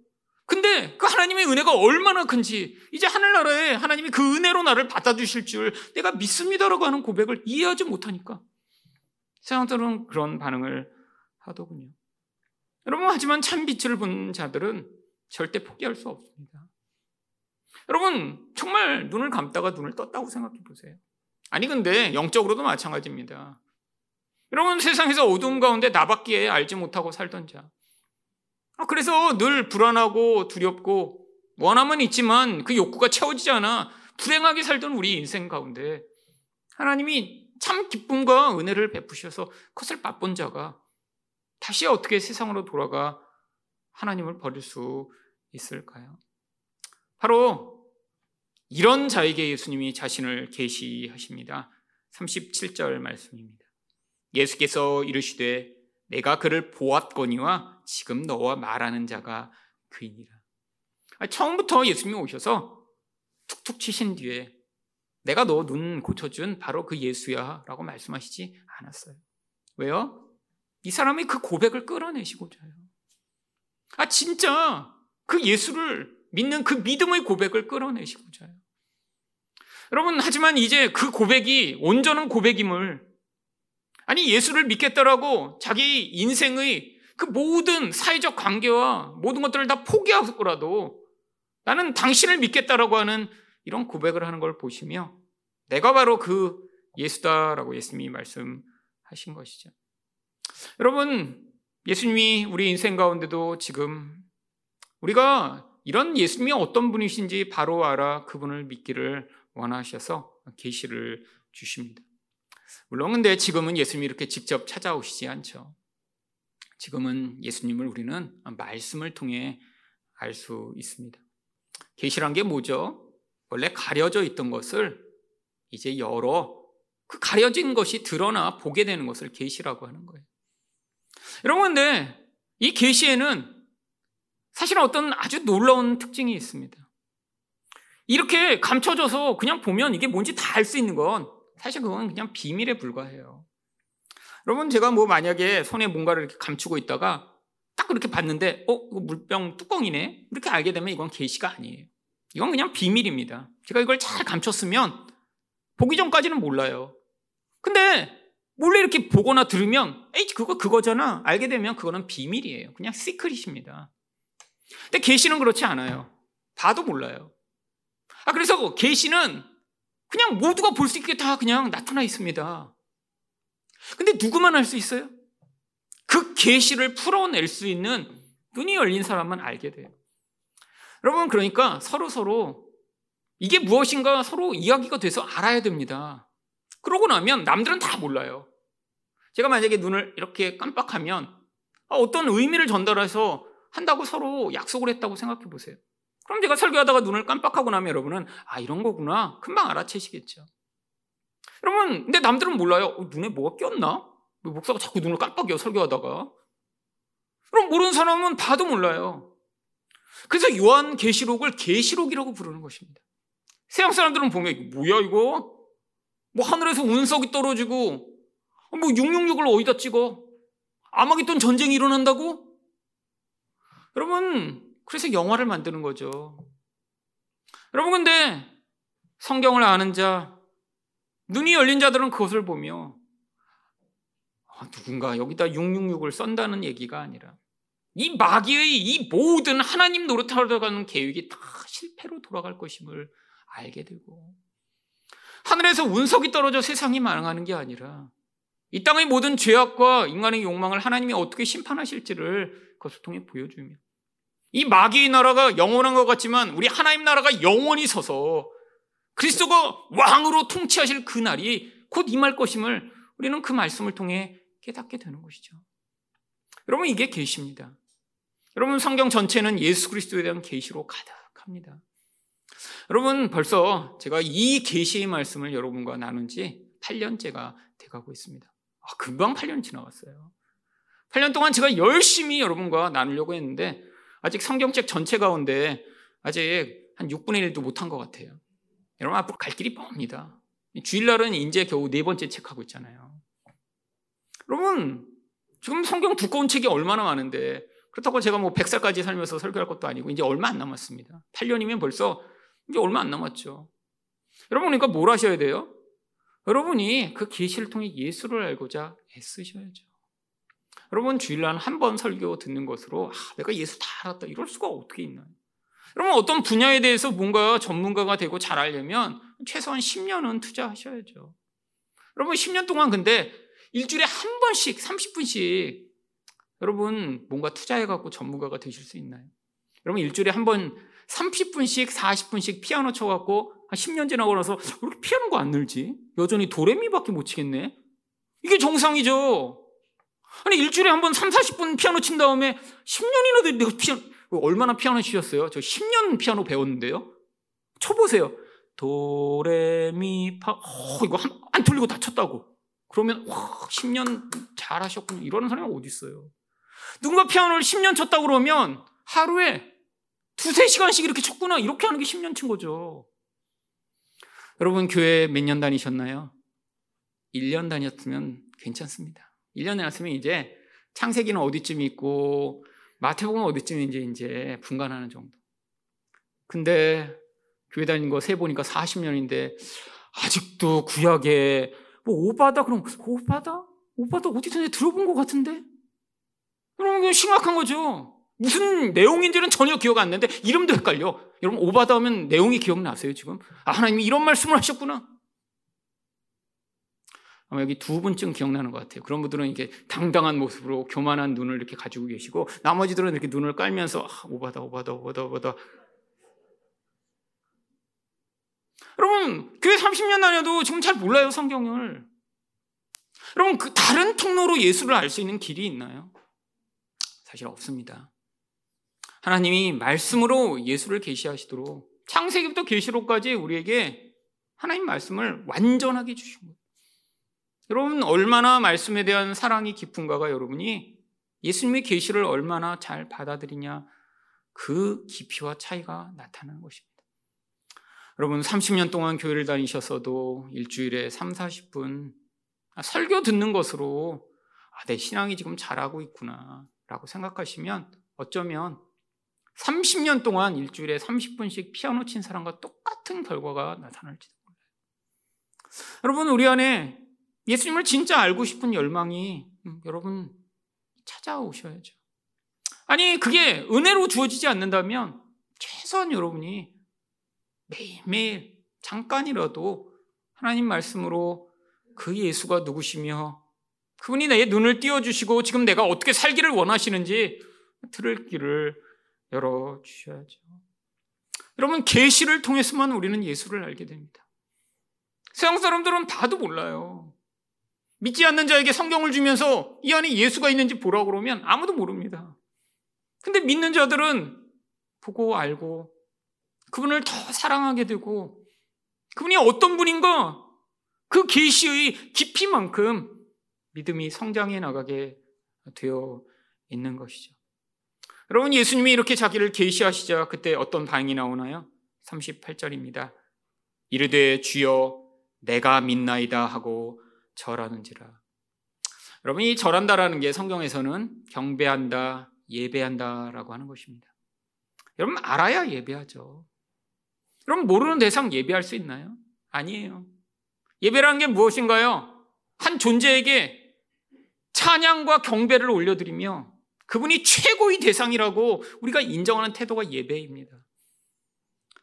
근데 그 하나님의 은혜가 얼마나 큰지 이제 하늘나라에 하나님이 그 은혜로 나를 받아주실 줄 내가 믿습니다라고 하는 고백을 이해하지 못하니까 세상들은 그런 반응을 하더군요. 여러분 하지만 참 빛을 본 자들은 절대 포기할 수 없습니다. 여러분 정말 눈을 감다가 눈을 떴다고 생각해 보세요. 아니 근데 영적으로도 마찬가지입니다. 여러분 세상에서 어두움 가운데 나밖에 알지 못하고 살던 자. 아, 그래서 늘 불안하고 두렵고 원함은 있지만 그 욕구가 채워지지 않아 불행하게 살던 우리 인생 가운데 하나님이 참 기쁨과 은혜를 베푸셔서 그것을 맛본 자가 다시 어떻게 세상으로 돌아가 하나님을 버릴 수 있을까요? 바로 이런 자에게 예수님이 자신을 계시하십니다. 37절 말씀입니다. 예수께서 이르시되 내가 그를 보았거니와 지금 너와 말하는 자가 그이니라. 처음부터 예수님이 오셔서 툭툭 치신 뒤에 내가 너 눈 고쳐준 바로 그 예수야 라고 말씀하시지 않았어요. 왜요? 이 사람이 그 고백을 끌어내시고자요. 아, 진짜 그 예수를 믿는 그 믿음의 고백을 끌어내시고자요. 여러분, 하지만 이제 그 고백이 온전한 고백임을 아니, 예수를 믿겠다라고 자기 인생의 그 모든 사회적 관계와 모든 것들을 다 포기하고라도 나는 당신을 믿겠다라고 하는 이런 고백을 하는 걸 보시며 내가 바로 그 예수다라고 예수님이 말씀하신 것이죠. 여러분, 예수님이 우리 인생 가운데도 지금 우리가 이런 예수님이 어떤 분이신지 바로 알아 그분을 믿기를 원하셔서 계시를 주십니다. 물론 근데 지금은 예수님이 이렇게 직접 찾아오시지 않죠. 지금은 예수님을 우리는 말씀을 통해 알 수 있습니다. 계시란 게 뭐죠? 원래 가려져 있던 것을 이제 열어 그 가려진 것이 드러나 보게 되는 것을 계시라고 하는 거예요. 여러분 근데 이 계시에는 사실은 어떤 아주 놀라운 특징이 있습니다. 이렇게 감춰져서 그냥 보면 이게 뭔지 다 알 수 있는 건 사실 그건 그냥 비밀에 불과해요. 여러분 제가 뭐 만약에 손에 뭔가를 이렇게 감추고 있다가 딱 그렇게 봤는데 어 물병 뚜껑이네 이렇게 알게 되면 이건 계시가 아니에요. 이건 그냥 비밀입니다. 제가 이걸 잘 감췄으면 보기 전까지는 몰라요. 근데 몰래 이렇게 보거나 들으면 에이 그거 그거잖아 알게 되면 그거는 비밀이에요. 그냥 시크릿입니다. 근데 계시는 그렇지 않아요. 봐도 몰라요. 아 그래서 계시는 그냥 모두가 볼 수 있게 다 그냥 나타나 있습니다. 근데 누구만 알 수 있어요? 그 계시를 풀어낼 수 있는 눈이 열린 사람만 알게 돼요. 여러분 그러니까 서로 서로 이게 무엇인가 서로 이야기가 돼서 알아야 됩니다. 그러고 나면 남들은 다 몰라요. 제가 만약에 눈을 이렇게 깜빡하면 아, 어떤 의미를 전달해서 한다고 서로 약속을 했다고 생각해 보세요. 그럼 제가 설교하다가 눈을 깜빡하고 나면 여러분은 아 이런 거구나 금방 알아채시겠죠. 여러분 근데 남들은 몰라요. 어, 눈에 뭐가 꼈나? 목사가 자꾸 눈을 깜빡여 설교하다가. 그럼 모르는 사람은 봐도 몰라요. 그래서 요한 계시록을 계시록이라고 부르는 것입니다. 세상 사람들은 보면 뭐야 이거? 뭐 하늘에서 운석이 떨어지고 뭐 666을 어디다 찍어? 아마겟돈 전쟁이 일어난다고? 여러분 그래서 영화를 만드는 거죠. 여러분 근데 성경을 아는 자, 눈이 열린 자들은 그것을 보며 아, 누군가 여기다 666을 썬다는 얘기가 아니라 이 마귀의 이 모든 하나님 노릇하러 가는 계획이 다 실패로 돌아갈 것임을 알게 되고 하늘에서 운석이 떨어져 세상이 망하는 게 아니라 이 땅의 모든 죄악과 인간의 욕망을 하나님이 어떻게 심판하실지를 그것을 통해 보여주며 이 마귀의 나라가 영원한 것 같지만 우리 하나님 나라가 영원히 서서 그리스도가 왕으로 통치하실 그 날이 곧 임할 것임을 우리는 그 말씀을 통해 깨닫게 되는 것이죠. 여러분 이게 계시입니다. 여러분 성경 전체는 예수 그리스도에 대한 계시로 가득합니다. 여러분 벌써 제가 이 계시의 말씀을 여러분과 나눈 지 8년째가 돼가고 있습니다. 아, 금방 8년 지나갔어요. 8년 동안 제가 열심히 여러분과 나누려고 했는데 아직 성경책 전체 가운데 아직 한 6분의 1도 못한 것 같아요. 여러분 앞으로 갈 길이 멉니다. 주일날은 이제 겨우 네 번째 책 하고 있잖아요. 여러분 지금 성경 두꺼운 책이 얼마나 많은데 그렇다고 제가 뭐 100살까지 살면서 설교할 것도 아니고 이제 얼마 안 남았습니다. 8년이면 벌써 이제 얼마 안 남았죠. 여러분 그러니까 뭘 하셔야 돼요? 여러분이 그 계시를 통해 예수를 알고자 애쓰셔야죠. 여러분 주일날 한 번 설교 듣는 것으로 아, 내가 예수 다 알았다 이럴 수가 어떻게 있나요? 여러분 어떤 분야에 대해서 뭔가 전문가가 되고 잘 알려면 최소한 10년은 투자하셔야죠. 여러분 10년 동안 근데 일주일에 한 번씩 30분씩 여러분 뭔가 투자해 갖고 전문가가 되실 수 있나요? 여러분 일주일에 한 번 30분씩 40분씩 피아노 쳐 갖고 한 10년 지나고 나서 왜 이렇게 피아노가 안 늘지? 여전히 도레미밖에 못 치겠네. 이게 정상이죠. 아니 일주일에 한 번 3, 40분 피아노 친 다음에 10년이나 내가 피아노 얼마나 피아노 치셨어요? 저 10년 피아노 배웠는데요. 쳐보세요. 도레미파 어, 이거 한, 안 틀리고 다 쳤다고. 그러면 와 10년 잘하셨군요. 이러는 사람이 어디 있어요? 누군가 피아노를 10년 쳤다고 그러면 하루에 두세 시간씩 이렇게 쳤구나. 이렇게 하는 게 10년 친 거죠. 여러분 교회 몇 년 다니셨나요? 1년 다녔으면 괜찮습니다. 1년 다녔으면 이제 창세기는 어디쯤 있고 마태복음 어디쯤 이제 이제 분간하는 정도. 근데 교회 다닌 거 세 보니까 40년인데 아직도 구약에 뭐 오바다 그럼 오바다? 오바다 어디서 들어본 것 같은데? 그럼 이거 심각한 거죠. 무슨 내용인지는 전혀 기억 안 나는데 이름도 헷갈려. 여러분 오바다 하면 내용이 기억나세요 지금? 아 하나님이 이런 말씀을 하셨구나. 아마 여기 두 분쯤 기억나는 것 같아요. 그런 분들은 이렇게 당당한 모습으로 교만한 눈을 이렇게 가지고 계시고 나머지들은 이렇게 눈을 깔면서 아, 오바다 오바다 오바다 오바다. 여러분 교회 30년 다녀도 지금 잘 몰라요 성경을. 여러분 그 다른 통로로 예수를 알 수 있는 길이 있나요? 사실 없습니다. 하나님이 말씀으로 예수를 계시하시도록 창세기부터 계시록까지 우리에게 하나님 말씀을 완전하게 주신 거예요. 여러분 얼마나 말씀에 대한 사랑이 깊은가가 여러분이 예수님의 계시를 얼마나 잘 받아들이냐 그 깊이와 차이가 나타나는 것입니다. 여러분 30년 동안 교회를 다니셨어도 일주일에 3, 40분 설교 듣는 것으로 아, 내 신앙이 지금 잘하고 있구나 라고 생각하시면 어쩌면 30년 동안 일주일에 30분씩 피아노 친 사람과 똑같은 결과가 나타날지도 몰라요. 여러분, 우리 안에 예수님을 진짜 알고 싶은 열망이 음, 여러분 찾아오셔야죠. 아니, 그게 은혜로 주어지지 않는다면 최소한 여러분이 매일매일 잠깐이라도 하나님 말씀으로 그 예수가 누구시며 그분이 내 눈을 띄워주시고 지금 내가 어떻게 살기를 원하시는지 들을 길을 열어 주셔야죠. 여러분 계시를 통해서만 우리는 예수를 알게 됩니다. 세상 사람들은 봐도 몰라요. 믿지 않는 자에게 성경을 주면서 이 안에 예수가 있는지 보라고 그러면 아무도 모릅니다. 근데 믿는 자들은 보고 알고 그분을 더 사랑하게 되고 그분이 어떤 분인가 그 계시의 깊이만큼 믿음이 성장해 나가게 되어 있는 것이죠. 여러분 예수님이 이렇게 자기를 계시하시자 그때 어떤 반응이 나오나요? 38절입니다. 이르되 주여 내가 믿나이다 하고 절하는지라. 여러분 이 절한다라는 게 성경에서는 경배한다, 예배한다라고 하는 것입니다. 여러분 알아야 예배하죠. 여러분 모르는 대상 예배할 수 있나요? 아니에요. 예배라는 게 무엇인가요? 한 존재에게 찬양과 경배를 올려드리며 그분이 최고의 대상이라고 우리가 인정하는 태도가 예배입니다.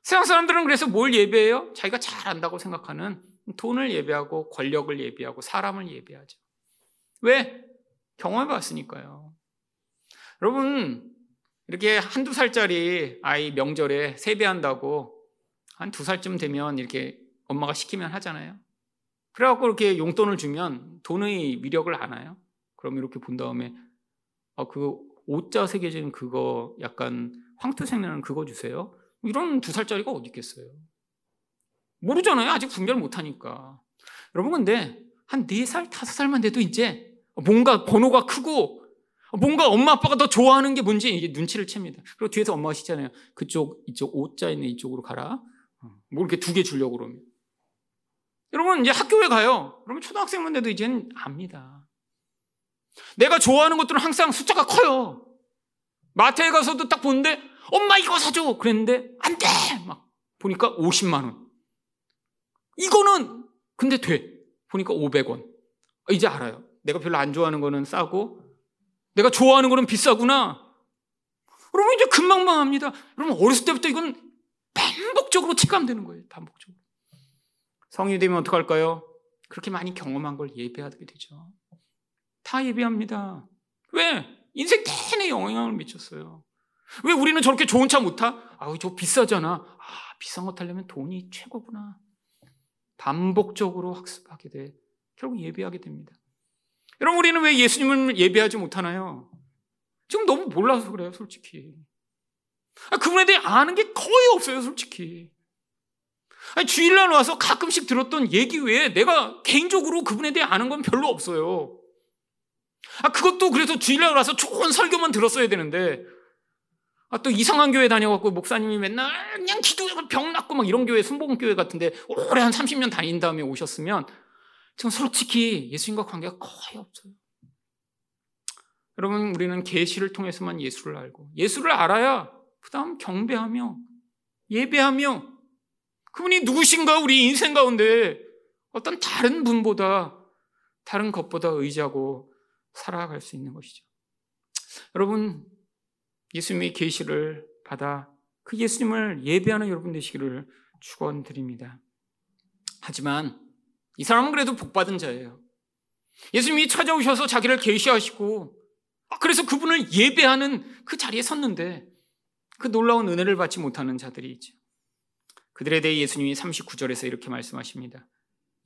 세상 사람들은 그래서 뭘 예배해요? 자기가 잘 안다고 생각하는 돈을 예배하고 권력을 예배하고 사람을 예배하죠. 왜? 경험해 봤으니까요. 여러분, 이렇게 한두 살짜리 아이 명절에 세배한다고 한 두 살쯤 되면 이렇게 엄마가 시키면 하잖아요. 그래갖고 이렇게 용돈을 주면 돈의 위력을 아나요? 그럼 이렇게 본 다음에 아, 그 오자 새겨진 그거 약간 황토색 나는 그거 주세요. 이런 두 살짜리가 어디 있겠어요? 모르잖아요. 아직 분별 못 하니까. 여러분 근데 한네 살, 다섯 살만 돼도 이제 뭔가 번호가 크고 뭔가 엄마 아빠가 더 좋아하는 게 뭔지 이게 눈치를 챕니다. 그리고 뒤에서 엄마가 시잖아요. 그쪽 이쪽 오자 있는 이쪽으로 가라. 뭐 이렇게 두 개 주려고 그러면. 여러분 이제 학교에 가요. 그러면 초등학생만 돼도 이제는 압니다. 내가 좋아하는 것들은 항상 숫자가 커요. 마트에 가서도 딱 보는데 엄마 이거 사줘 그랬는데 안 돼. 막 보니까 50만 원. 이거는 근데 돼. 보니까 500원. 이제 알아요. 내가 별로 안 좋아하는 거는 싸고 내가 좋아하는 거는 비싸구나. 여러분 이제 금방 망합니다. 여러분 어렸을 때부터 이건 반복적으로 체감되는 거예요. 반복적으로. 성인이 되면 어떡할까요? 그렇게 많이 경험한 걸 예배하게 되죠. 다 예배합니다. 왜? 인생 내내 영향을 미쳤어요. 왜 우리는 저렇게 좋은 차 못 타? 아우, 저 비싸잖아. 아, 비싼 거 타려면 돈이 최고구나. 반복적으로 학습하게 돼. 결국 예배하게 됩니다. 여러분, 우리는 왜 예수님을 예배하지 못하나요? 지금 너무 몰라서 그래요, 솔직히. 아, 그분에 대해 아는 게 거의 없어요, 솔직히. 아니, 주일날 와서 가끔씩 들었던 얘기 외에 내가 개인적으로 그분에 대해 아는 건 별로 없어요. 아, 그것도 그래서 주일날 와서 좋은 설교만 들었어야 되는데, 아, 또 이상한 교회 다녀갖고 목사님이 맨날 그냥 기도하고 병 낫고 막 이런 교회, 순복음교회 같은데 오래 한 30년 다닌 다음에 오셨으면 지금 솔직히 예수님과 관계가 거의 없어요. 여러분, 우리는 계시를 통해서만 예수를 알고 예수를 알아야 그 다음 경배하며 예배하며 그분이 누구신가 우리 인생 가운데 어떤 다른 분보다 다른 것보다 의지하고 살아갈 수 있는 것이죠. 여러분 예수님의 계시를 받아 그 예수님을 예배하는 여러분 되시기를 축원드립니다. 하지만 이 사람은 그래도 복받은 자예요. 예수님이 찾아오셔서 자기를 계시하시고 아, 그래서 그분을 예배하는 그 자리에 섰는데 그 놀라운 은혜를 받지 못하는 자들이 있죠. 그들에 대해 예수님이 39절에서 이렇게 말씀하십니다.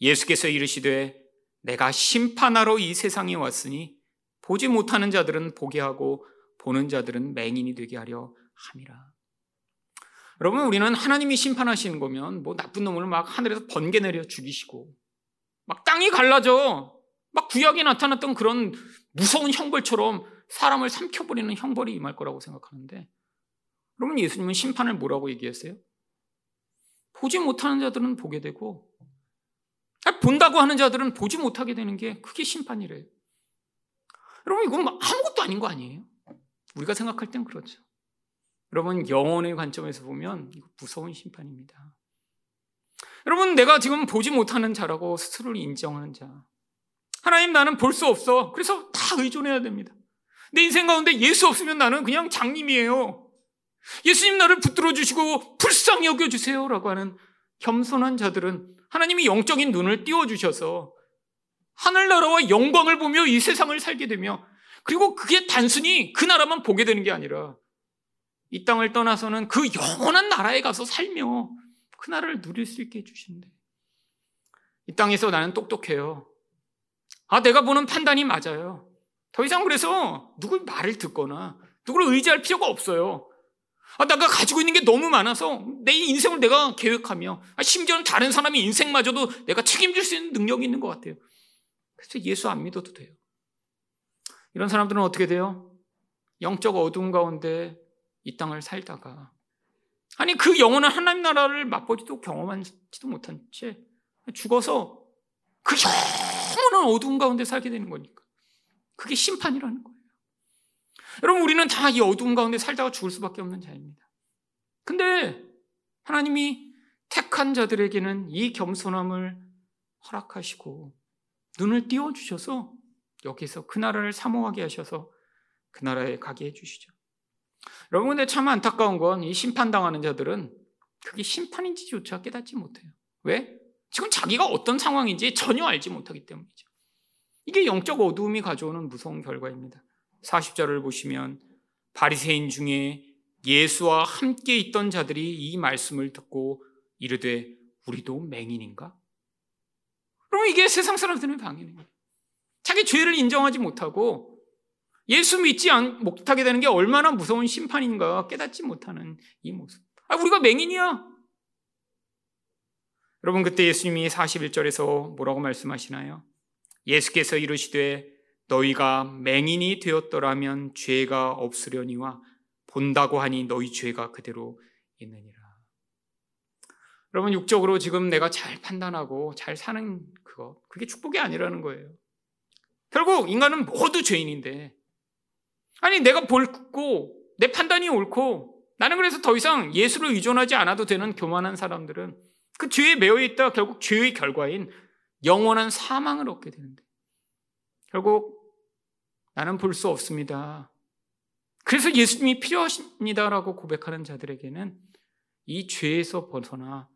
예수께서 이르시되 내가 심판하러 이 세상에 왔으니 보지 못하는 자들은 보게 하고 보는 자들은 맹인이 되게 하려 함이라. 여러분 우리는 하나님이 심판하시는 거면 뭐 나쁜 놈을 막 하늘에서 번개 내려 죽이시고 막 땅이 갈라져 막 구약에 나타났던 그런 무서운 형벌처럼 사람을 삼켜버리는 형벌이 임할 거라고 생각하는데 그러면 예수님은 심판을 뭐라고 얘기했어요? 보지 못하는 자들은 보게 되고 본다고 하는 자들은 보지 못하게 되는 게 그게 심판이래요. 여러분 이건 뭐 아무것도 아닌 거 아니에요? 우리가 생각할 땐 그렇죠. 여러분 영혼의 관점에서 보면 무서운 심판입니다. 여러분 내가 지금 보지 못하는 자라고 스스로를 인정하는 자. 하나님 나는 볼 수 없어. 그래서 다 의존해야 됩니다. 내 인생 가운데 예수 없으면 나는 그냥 장님이에요. 예수님 나를 붙들어 주시고 불쌍히 여겨 주세요라고 하는 겸손한 자들은 하나님이 영적인 눈을 띄워 주셔서 하늘나라와 영광을 보며 이 세상을 살게 되며 그리고 그게 단순히 그 나라만 보게 되는 게 아니라 이 땅을 떠나서는 그 영원한 나라에 가서 살며 그 나라를 누릴 수 있게 해주신대. 이 땅에서 나는 똑똑해요. 아, 내가 보는 판단이 맞아요. 더 이상 그래서 누굴 말을 듣거나 누구를 의지할 필요가 없어요. 아, 내가 가지고 있는 게 너무 많아서 내 인생을 내가 계획하며 아, 심지어는 다른 사람의 인생마저도 내가 책임질 수 있는 능력이 있는 것 같아요. 그래서 예수 안 믿어도 돼요. 이런 사람들은 어떻게 돼요? 영적 어두움 가운데 이 땅을 살다가 아니 그 영원한 하나님 나라를 맛보지도 경험하지도 못한 채 죽어서 그 영원한 어두움 가운데 살게 되는 거니까 그게 심판이라는 거예요. 여러분, 우리는 다 이 어두운 가운데 살다가 죽을 수밖에 없는 자입니다. 근데 하나님이 택한 자들에게는 이 겸손함을 허락하시고 눈을 띄워 주셔서 여기서 그 나라를 사모하게 하셔서 그 나라에 가게 해 주시죠. 여러분 근데 참 안타까운 건 이 심판당하는 자들은 그게 심판인지조차 깨닫지 못해요. 왜? 지금 자기가 어떤 상황인지 전혀 알지 못하기 때문이죠. 이게 영적 어두움이 가져오는 무서운 결과입니다. 40절을 보시면 바리새인 중에 예수와 함께 있던 자들이 이 말씀을 듣고 이르되 우리도 맹인인가? 그럼 이게 세상 사람들의 거예요. 자기 죄를 인정하지 못하고 예수 믿지 못하게 되는 게 얼마나 무서운 심판인가 깨닫지 못하는 이 모습. 아, 우리가 맹인이야. 여러분, 그때 예수님이 41절에서 뭐라고 말씀하시나요? 예수께서 이르시되 너희가 맹인이 되었더라면 죄가 없으려니와 본다고 하니 너희 죄가 그대로 있느니라. 여러분, 육적으로 지금 내가 잘 판단하고 잘 사는 그거, 그게 축복이 아니라는 거예요. 결국 인간은 모두 죄인인데, 아니, 내가 볼고, 내 판단이 옳고, 나는 그래서 더 이상 예수를 의존하지 않아도 되는 교만한 사람들은 그 죄에 매여 있다 결국 죄의 결과인 영원한 사망을 얻게 되는데, 결국 나는 볼 수 없습니다. 그래서 예수님이 필요하십니다라고 고백하는 자들에게는 이 죄에서 벗어나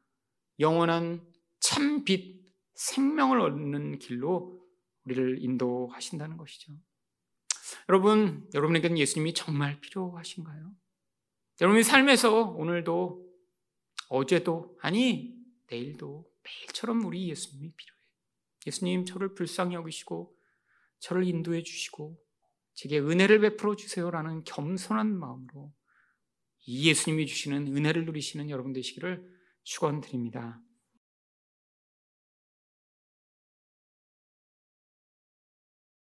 영원한 참 빛, 생명을 얻는 길로 우리를 인도하신다는 것이죠. 여러분, 여러분에게는 예수님이 정말 필요하신가요? 여러분의 삶에서 오늘도 어제도 아니 내일도 매일처럼 우리 예수님이 필요해요. 예수님 저를 불쌍히 여기시고 저를 인도해 주시고 제게 은혜를 베풀어 주세요라는 겸손한 마음으로 이 예수님이 주시는 은혜를 누리시는 여러분 되시기를 축원드립니다.